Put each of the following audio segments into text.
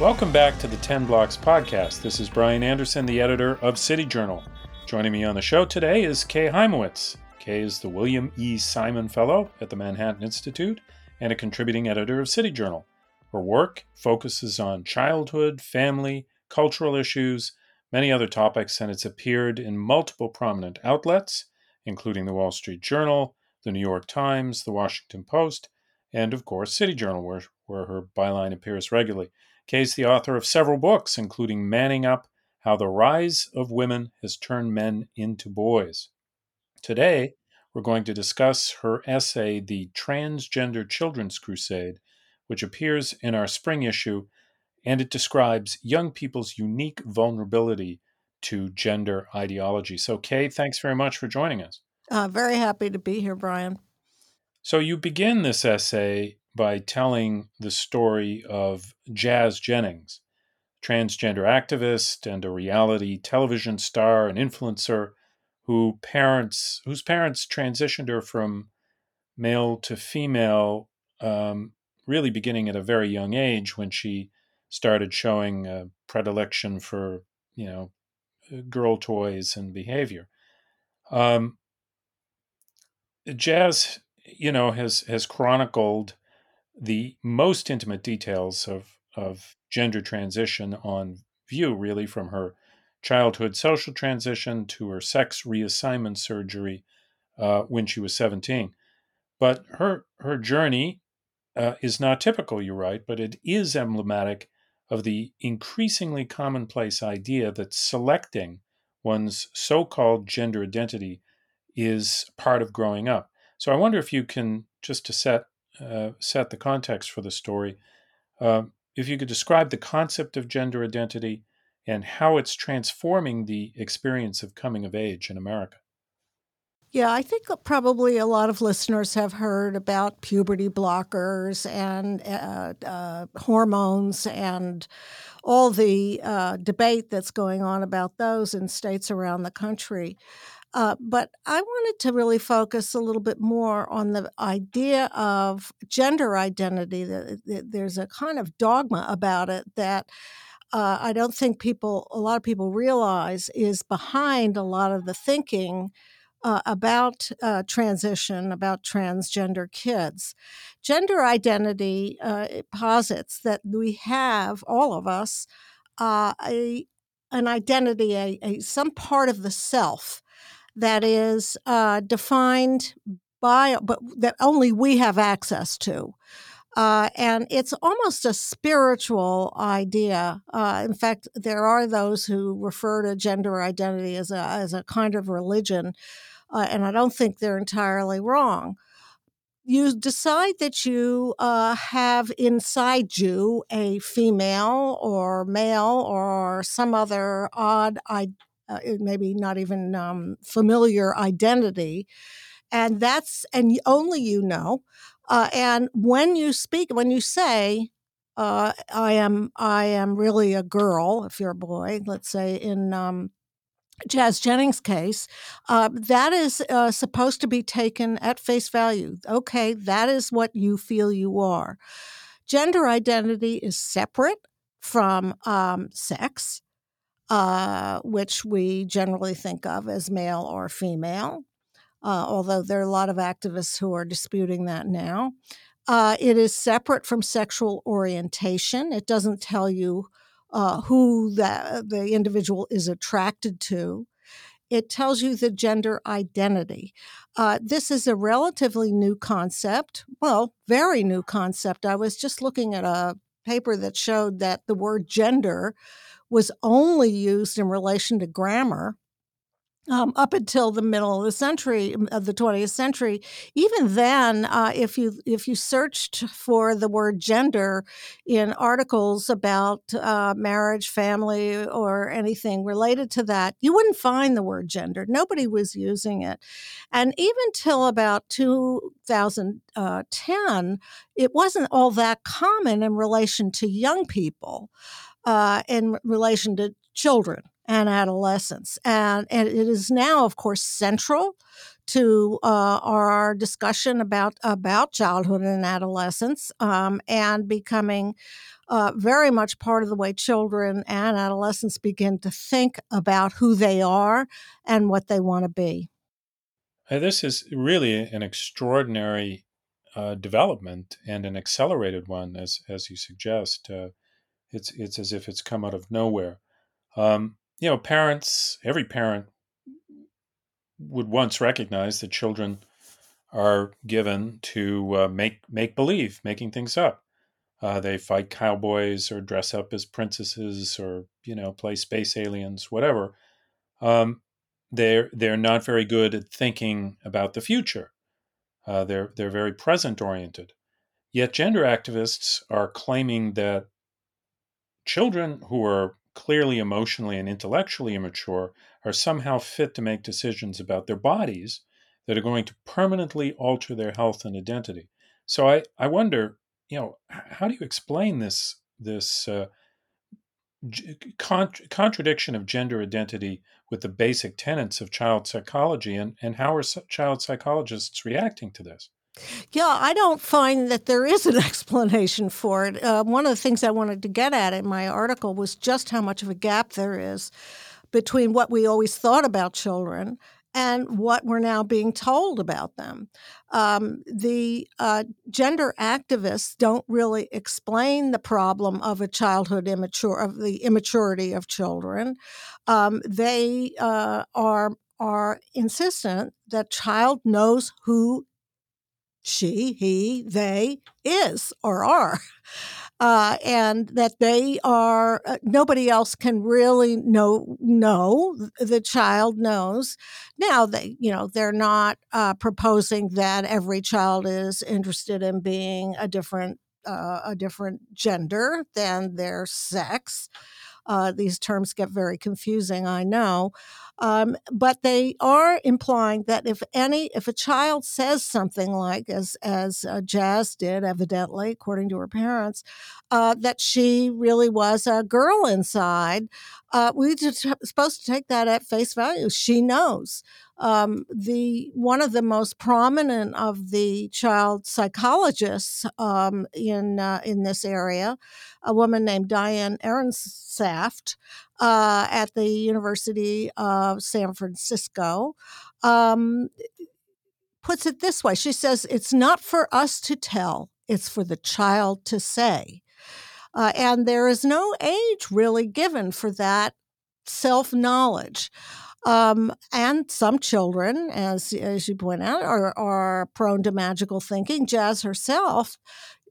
Welcome back to the 10 Blocks podcast. This is Brian Anderson, the editor of City Journal. Joining me on the show today is Kay Hymowitz. Kay is the William E. Simon Fellow at the Manhattan Institute and a contributing editor of City Journal. Her work focuses on childhood, family, cultural issues, many other topics, and it's appeared in multiple prominent outlets, including the Wall Street Journal, the New York Times, the Washington Post, and of course, City Journal, where, where her byline appears regularly. Kay is the author of several books, including Manning Up How the Rise of Women Has Turned Men into Boys. Today, we're going to discuss her essay, The Transgender Children's Crusade, which appears in our spring issue, and it describes young people's unique vulnerability to gender ideology. So, Kay, thanks very much for joining us. Uh, very happy to be here, Brian. So, you begin this essay by telling the story of Jazz Jennings, transgender activist and a reality television star and influencer who parents whose parents transitioned her from male to female um, really beginning at a very young age when she started showing a predilection for you know girl toys and behavior. Um, jazz you know has has chronicled the most intimate details of, of gender transition on view, really, from her childhood social transition to her sex reassignment surgery uh, when she was 17. But her, her journey uh, is not typical, you're right, but it is emblematic of the increasingly commonplace idea that selecting one's so called gender identity is part of growing up. So I wonder if you can, just to set uh, set the context for the story. Uh, if you could describe the concept of gender identity and how it's transforming the experience of coming of age in America. Yeah, I think probably a lot of listeners have heard about puberty blockers and uh, uh, hormones and all the uh, debate that's going on about those in states around the country. Uh, but I wanted to really focus a little bit more on the idea of gender identity. There's a kind of dogma about it that uh, I don't think people, a lot of people realize is behind a lot of the thinking uh, about uh, transition, about transgender kids. Gender identity uh, posits that we have, all of us, uh, a, an identity, a, a, some part of the self that is uh, defined by, but that only we have access to. Uh, and it's almost a spiritual idea. Uh, in fact, there are those who refer to gender identity as a, as a kind of religion, uh, and I don't think they're entirely wrong. You decide that you uh, have inside you a female or male or some other odd identity uh, maybe not even um, familiar identity. And that's, and only you know. Uh, and when you speak, when you say, uh, I am, I am really a girl, if you're a boy, let's say in, um, Jazz Jennings' case, uh, that is uh, supposed to be taken at face value. Okay, that is what you feel you are. Gender identity is separate from um, sex uh, which we generally think of as male or female, uh, although there are a lot of activists who are disputing that now. Uh, it is separate from sexual orientation. It doesn't tell you uh, who the, the individual is attracted to. It tells you the gender identity. Uh, this is a relatively new concept. Well, very new concept. I was just looking at a paper that showed that the word gender was only used in relation to grammar um, up until the middle of the century of the 20th century. Even then uh, if you if you searched for the word gender in articles about uh, marriage family or anything related to that you wouldn't find the word gender. Nobody was using it. And even till about 2010 uh, it wasn't all that common in relation to young people uh, in relation to children and adolescents. And, and it is now, of course, central to uh, our discussion about about childhood and adolescence um, and becoming uh, very much part of the way children and adolescents begin to think about who they are and what they want to be. This is really an extraordinary uh, development and an accelerated one, as as you suggest. Uh, it's it's as if it's come out of nowhere. Um, you know, parents, every parent would once recognize that children are given to uh, make make believe, making things up. Uh, they fight cowboys or dress up as princesses or you know play space aliens, whatever. Um, they're they're not very good at thinking about the future. Uh, they're they're very present oriented. Yet gender activists are claiming that children who are clearly emotionally and intellectually immature are somehow fit to make decisions about their bodies that are going to permanently alter their health and identity. So I, I wonder, you know, how do you explain this this uh, con- contradiction of gender identity with the basic tenets of child psychology, and, and how are child psychologists reacting to this? Yeah, I don't find that there is an explanation for it. Uh, one of the things I wanted to get at in my article was just how much of a gap there is between what we always thought about children and what we're now being told about them. Um, the uh, gender activists don't really explain the problem of a childhood immature of the immaturity of children. Um, they uh, are are insistent that child knows who she, he, they is or are. Uh, and that they are uh, nobody else can really know know the child knows now they you know they're not uh, proposing that every child is interested in being a different uh, a different gender than their sex uh, these terms get very confusing, I know. Um, but they are implying that if any, if a child says something like, as as uh, Jazz did, evidently, according to her parents, uh, that she really was a girl inside, uh, we're supposed to take that at face value. She knows. Um, the one of the most prominent of the child psychologists um, in uh, in this area, a woman named Diane Ehrensaft uh, at the University of San Francisco. Um, puts it this way she says it's not for us to tell it's for the child to say uh, and there is no age really given for that self knowledge. Um, and some children, as as you point out, are, are prone to magical thinking. Jazz herself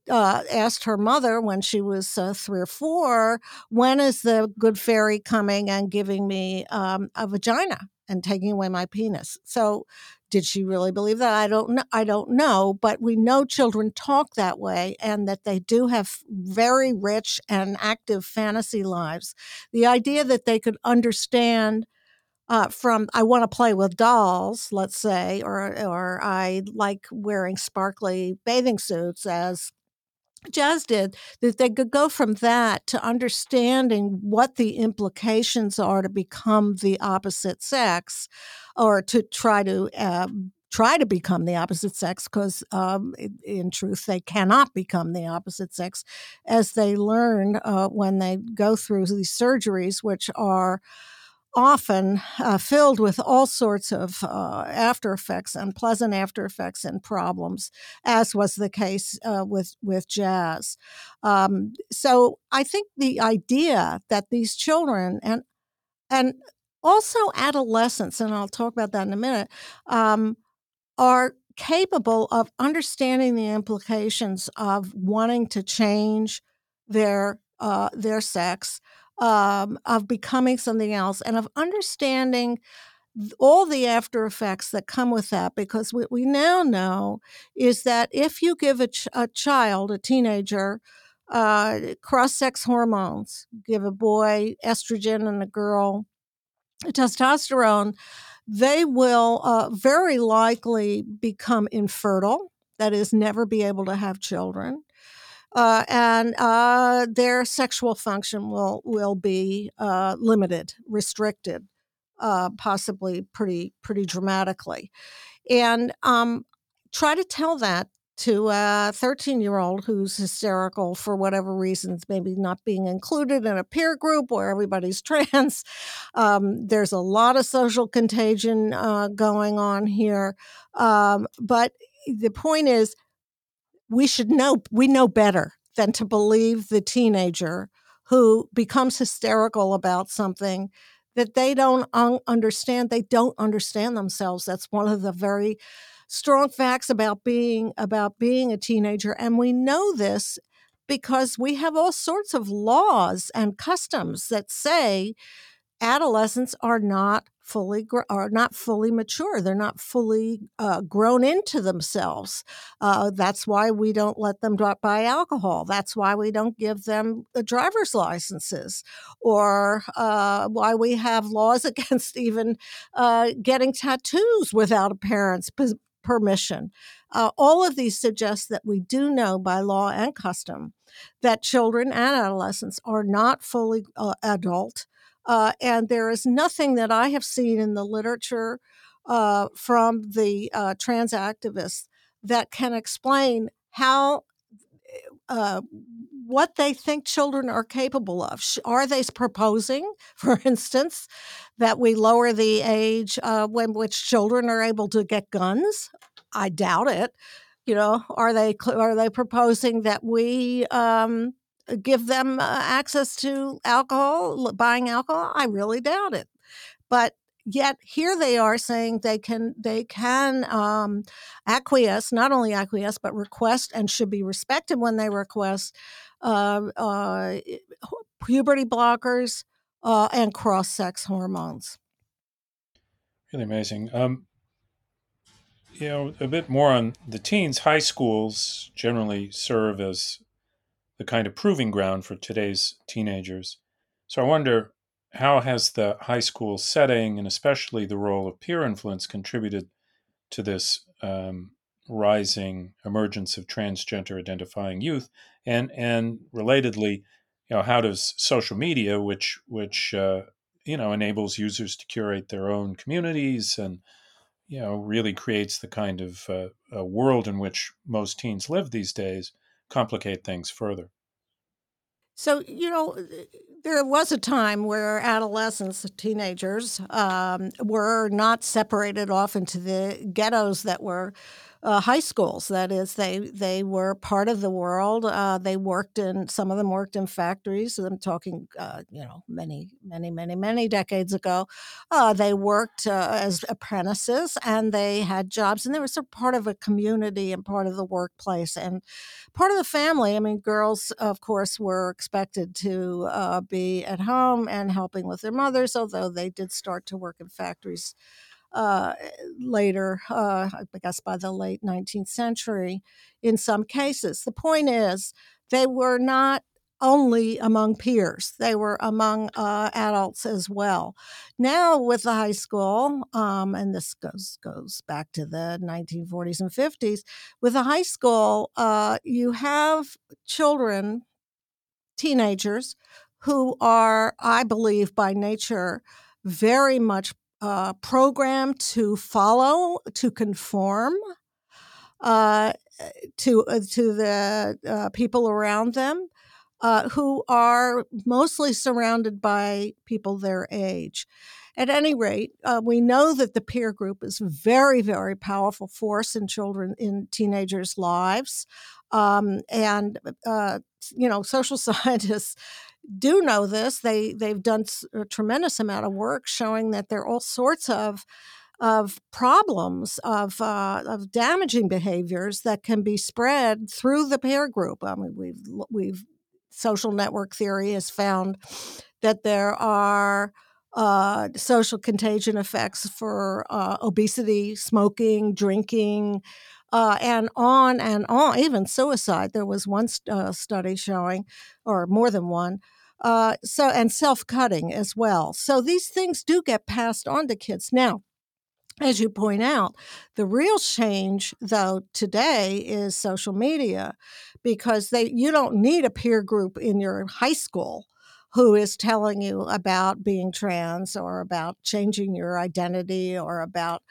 uh, asked her mother when she was uh, three or four, "When is the good fairy coming and giving me um, a vagina and taking away my penis?" So did she really believe that? I don't know. I don't know, but we know children talk that way and that they do have very rich and active fantasy lives. The idea that they could understand uh, from I want to play with dolls, let's say, or or I like wearing sparkly bathing suits as Jazz did, that they could go from that to understanding what the implications are to become the opposite sex or to try to uh, try to become the opposite sex because um, in, truth they cannot become the opposite sex as they learn uh, when they go through these surgeries which are often uh, filled with all sorts of uh, after effects, unpleasant after effects, and problems, as was the case uh, with with jazz. Um, so I think the idea that these children and and also adolescents, and I'll talk about that in a minute, um, are capable of understanding the implications of wanting to change their uh, their sex um, of becoming something else and of understanding all the after effects that come with that because what we now know is that if you give a, ch- a child a teenager uh, cross-sex hormones give a boy estrogen and a girl testosterone they will uh, very likely become infertile that is never be able to have children uh, and uh, their sexual function will will be uh, limited, restricted. uh, possibly pretty pretty dramatically. And um, try to tell that to a 13 year old who's hysterical for whatever reasons, maybe not being included in a peer group where everybody's trans. Um, there's a lot of social contagion uh, going on here. Um, but the point is, we should know, we know better than to believe the teenager who becomes hysterical about something that they don't un- understand. They don't understand themselves. That's one of the very strong facts about being about being a teenager and we know this because we have all sorts of laws and customs that say adolescents are not fully are not fully mature they're not fully uh, grown into themselves uh, that's why we don't let them buy alcohol that's why we don't give them the driver's licenses or uh, why we have laws against even uh, getting tattoos without a parent's permission. Uh, all of these suggest that we do know by law and custom that children and adolescents are not fully uh, adult. Uh, and there is nothing that I have seen in the literature uh, from the uh, trans activists that can explain how uh, what they think children are capable of. Are they proposing, for instance, that we lower the age uh, when which children are able to get guns? I doubt it. You know, are they are they proposing that we um, give them uh, access to alcohol, buying alcohol? I really doubt it. But yet here they are saying they can they can um, acquiesce, not only acquiesce but request and should be respected when they request uh, uh, puberty blockers uh, and cross sex hormones. Really amazing. Um, you know, a bit more on the teens. High schools generally serve as the kind of proving ground for today's teenagers. So I wonder how has the high school setting and especially the role of peer influence contributed to this um, rising emergence of transgender identifying youth and and relatedly you know how does social media which which uh, you know enables users to curate their own communities and you know really creates the kind of uh, world in which most teens live these days complicate things further. So, you know, there was a time where adolescents, teenagers, um, were not separated off into the ghettos that were uh, high schools. That is, they they were part of the world. Uh, they worked in some of them worked in factories. I'm talking, uh, you know, many, many, many, many decades ago. Uh, they worked uh, as apprentices, and they had jobs, and they were sort of part of a community and part of the workplace and part of the family. I mean, girls, of course, were expected to uh, be at home and helping with their mothers, although they did start to work in factories uh, later, uh, I guess by the late 19th century, in some cases. The point is, they were not only among peers, they were among uh, adults as well. Now, with the high school, um, and this goes, goes back to the 1940s and 50s, with the high school, uh, you have children, teenagers, who are, I believe, by nature, very much uh, program to follow, to conform uh, to uh, to the uh, people around them, uh, who are mostly surrounded by people their age. At any rate, uh, we know that the peer group is a very, very powerful force in children in teenagers' lives, um, and you know, social scientists do know this. They they've done a tremendous amount of work showing that there are all sorts of of problems of uh, of damaging behaviors that can be spread through the peer group. I mean, we've we've social network theory has found that there are uh, social contagion effects for uh, obesity, smoking, drinking, uh, and on and on, even suicide. There was one st- uh, study showing, or more than one, uh, so and self-cutting as well. So these things do get passed on to kids. Now, as you point out, the real change though today is social media because they you don't need a peer group in your high school who is telling you about being trans or about changing your identity or about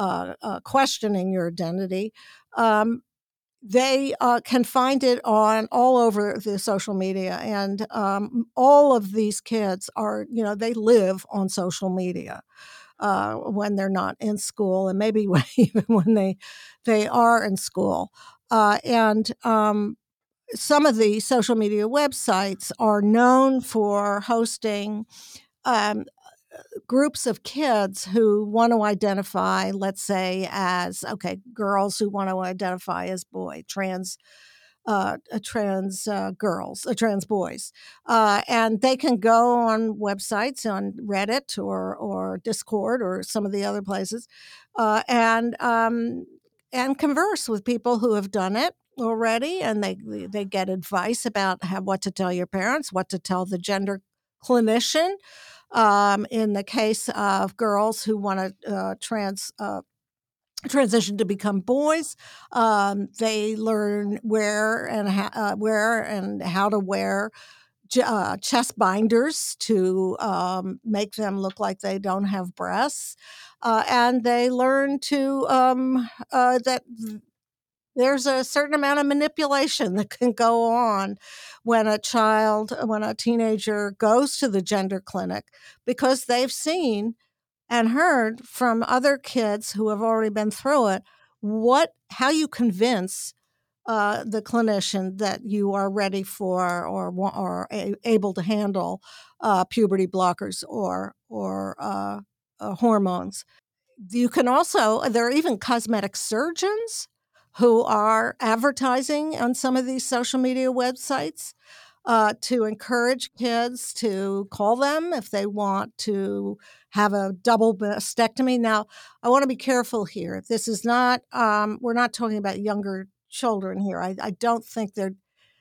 uh, uh, questioning your identity. Um, they uh, can find it on all over the social media and um, all of these kids are you know they live on social media uh, when they're not in school and maybe when, even when they they are in school uh, and um, some of the social media websites are known for hosting um, groups of kids who want to identify, let's say, as okay, girls who want to identify as boy, trans. Uh, trans uh, girls, uh, trans boys, uh, and they can go on websites on Reddit or or Discord or some of the other places, uh, and um, and converse with people who have done it already, and they they get advice about how, what to tell your parents, what to tell the gender clinician. Um, in the case of girls who want to uh, trans uh, transition to become boys, um, they learn where and how, uh, where and how to wear uh, chest binders to um, make them look like they don't have breasts, uh, and they learn to um, uh, that there's a certain amount of manipulation that can go on when a child, when a teenager goes to the gender clinic because they've seen and heard from other kids who have already been through it what how you convince uh, the clinician that you are ready for or or a, able to handle uh, puberty blockers or or uh, uh hormones. You can also there are even cosmetic surgeons who are advertising on some of these social media websites uh, to encourage kids to call them if they want to have a double mastectomy. Now, I want to be careful here. This is not, um, we're not talking about younger children here. I, I don't think they're,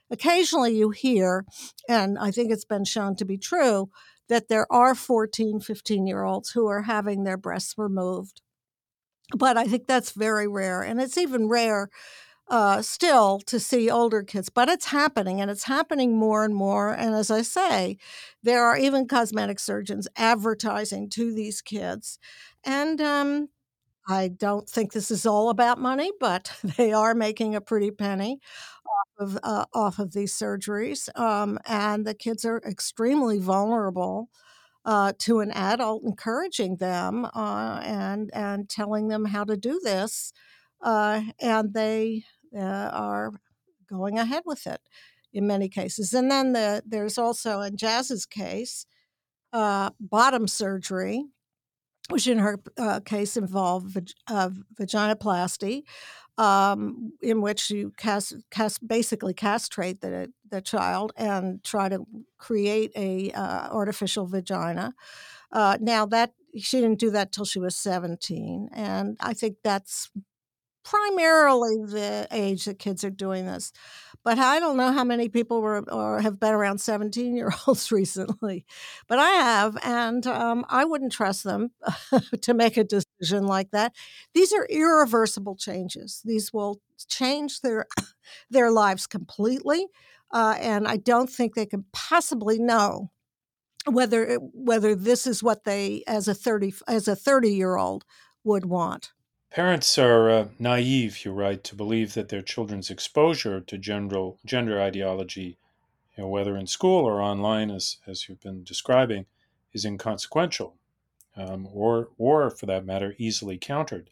occasionally you hear, and I think it's been shown to be true, that there are 14, 15 year olds who are having their breasts removed but I think that's very rare. And it's even rare uh, still to see older kids, but it's happening and it's happening more and more. And as I say, there are even cosmetic surgeons advertising to these kids. And um, I don't think this is all about money, but they are making a pretty penny off of, uh, off of these surgeries. Um, and the kids are extremely vulnerable uh, to an adult, encouraging them uh, and and telling them how to do this, uh, and they uh, are going ahead with it in many cases. And then the, there's also in Jazz's case, uh, bottom surgery, which in her uh, case involved vag- vaginoplasty, um, in which you cast, cast basically castrate the the child and try to create a uh, artificial vagina. Uh, now that she didn't do that till she was 17, and I think that's primarily the age that kids are doing this. But I don't know how many people were or have been around 17 year olds recently, but I have, and um, I wouldn't trust them to make a decision like that. These are irreversible changes. These will change their their lives completely, uh, and I don't think they can possibly know whether whether this is what they as a 30 as a 30 year old would want. Parents are uh, naive, you write, to believe that their children's exposure to gender, gender ideology, you know, whether in school or online, as, as you've been describing, is inconsequential, um, or, or for that matter, easily countered.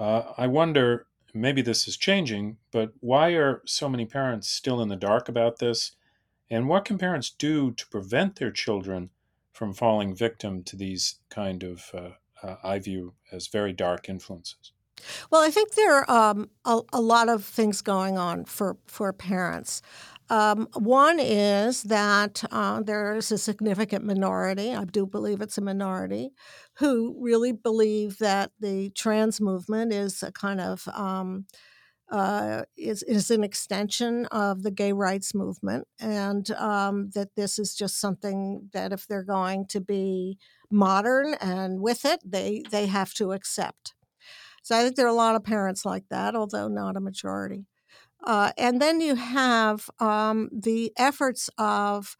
Uh, I wonder, maybe this is changing, but why are so many parents still in the dark about this? And what can parents do to prevent their children from falling victim to these kind of uh, uh, I view as very dark influences. Well, I think there are um, a, a, lot of things going on for, for parents. Um, one is that uh, there is a significant minority, I do believe it's a minority, who really believe that the trans movement is a kind of um, uh, is, is an extension of the gay rights movement, and um, that this is just something that if they're going to be modern and with it, they they have to accept. So I think there are a lot of parents like that, although not a majority. Uh, and then you have um, the efforts of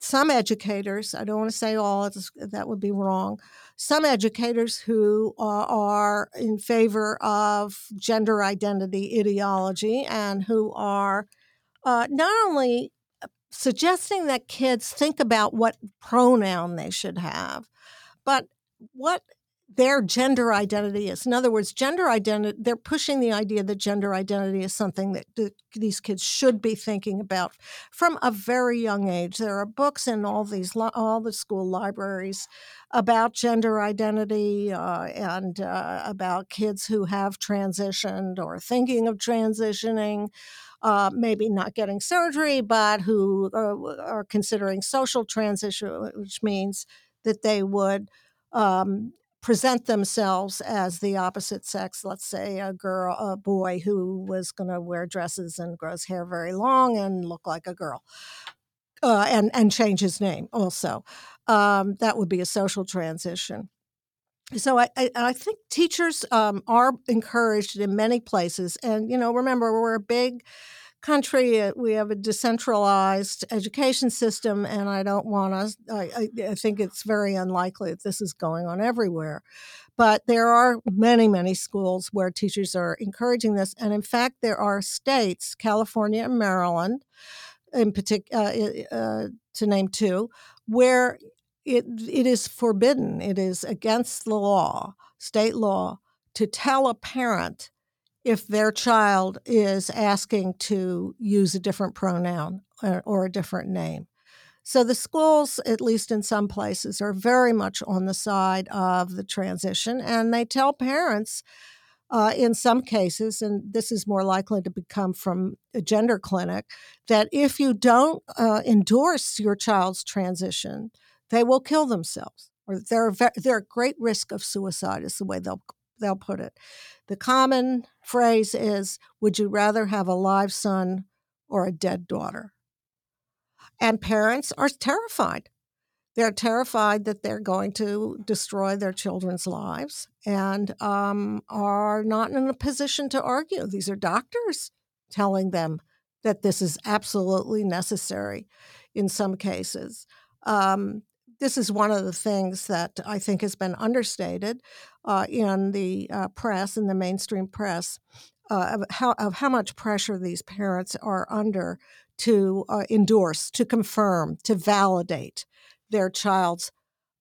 some educators, I don't want to say all, that would be wrong, some educators who are, in favor of gender identity ideology and who are uh, not only suggesting that kids think about what pronoun they should have, but what their gender identity is. In other words, gender identity, they're pushing the idea that gender identity is something that th- these kids should be thinking about from a very young age. There are books in all these, all the school libraries about gender identity uh, and uh, about kids who have transitioned or thinking of transitioning. Uh, maybe not getting surgery, but who are, uh, are considering social transition, which means that they would um, present themselves as the opposite sex let's say a girl a boy who was going to wear dresses and grows hair very long and look like a girl uh, and and change his name also. Um, that would be a social transition so I, I, I think teachers um, are encouraged in many places and you know remember we're a big country. Uh, we have a decentralized education system, and I don't want to. I, I, think it's very unlikely that this is going on everywhere. But there are many, many schools where teachers are encouraging this. And in fact, there are states, California and Maryland, in particular, uh, uh, to name two, where it, it is forbidden, it is against the law, state law, to tell a parent if their child is asking to use a different pronoun or, or, a different name. So the schools, at least in some places, are very much on the side of the transition, and they tell parents. Uh, in some cases, and this is more likely to become from a gender clinic, that if you don't uh, endorse your child's transition, they will kill themselves, or they're they're at great risk of suicide. Is the way they'll they'll put it. The common phrase is Would you rather have a live son or a dead daughter? And parents are terrified. They're terrified that they're going to destroy their children's lives and um, are not in a position to argue. These are doctors telling them that this is absolutely necessary in some cases. Um, this is one of the things that I think has been understated uh, in the uh, press, in the mainstream press, uh, of, how, of how much pressure these parents are under to uh, endorse, to confirm, to validate their child's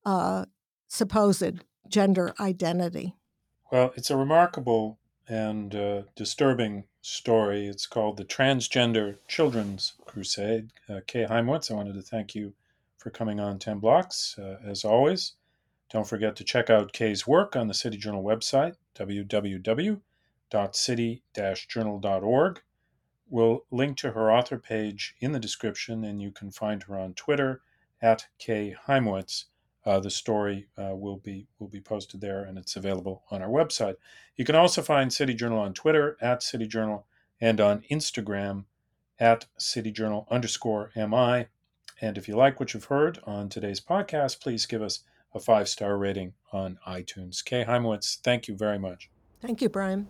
uh, supposed gender identity. Well, it's a remarkable and uh, disturbing story. It's called the Transgender Children's Crusade. Kay Hymowitz, I wanted to thank you for coming on 10 Blocks, uh, as always. Don't forget to check out Kay's work on the City Journal website, www.city-journal.org. We'll link to her author page in the description, and you can find her on Twitter at Kay Hymowitz. Uh, the story uh, will be will be posted there, and it's available on our website. You can also find City Journal on Twitter at City Journal and on Instagram at City Journal underscore mi. And if you like what you've heard on today's podcast, please give us a five star rating on iTunes. Kay Hymowitz, thank you very much. Thank you, Brian.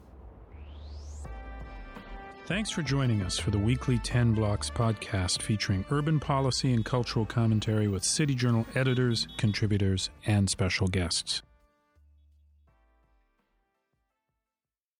Thanks for joining us for the weekly 10 Blocks podcast featuring urban policy and cultural commentary with City Journal editors, contributors, and special guests.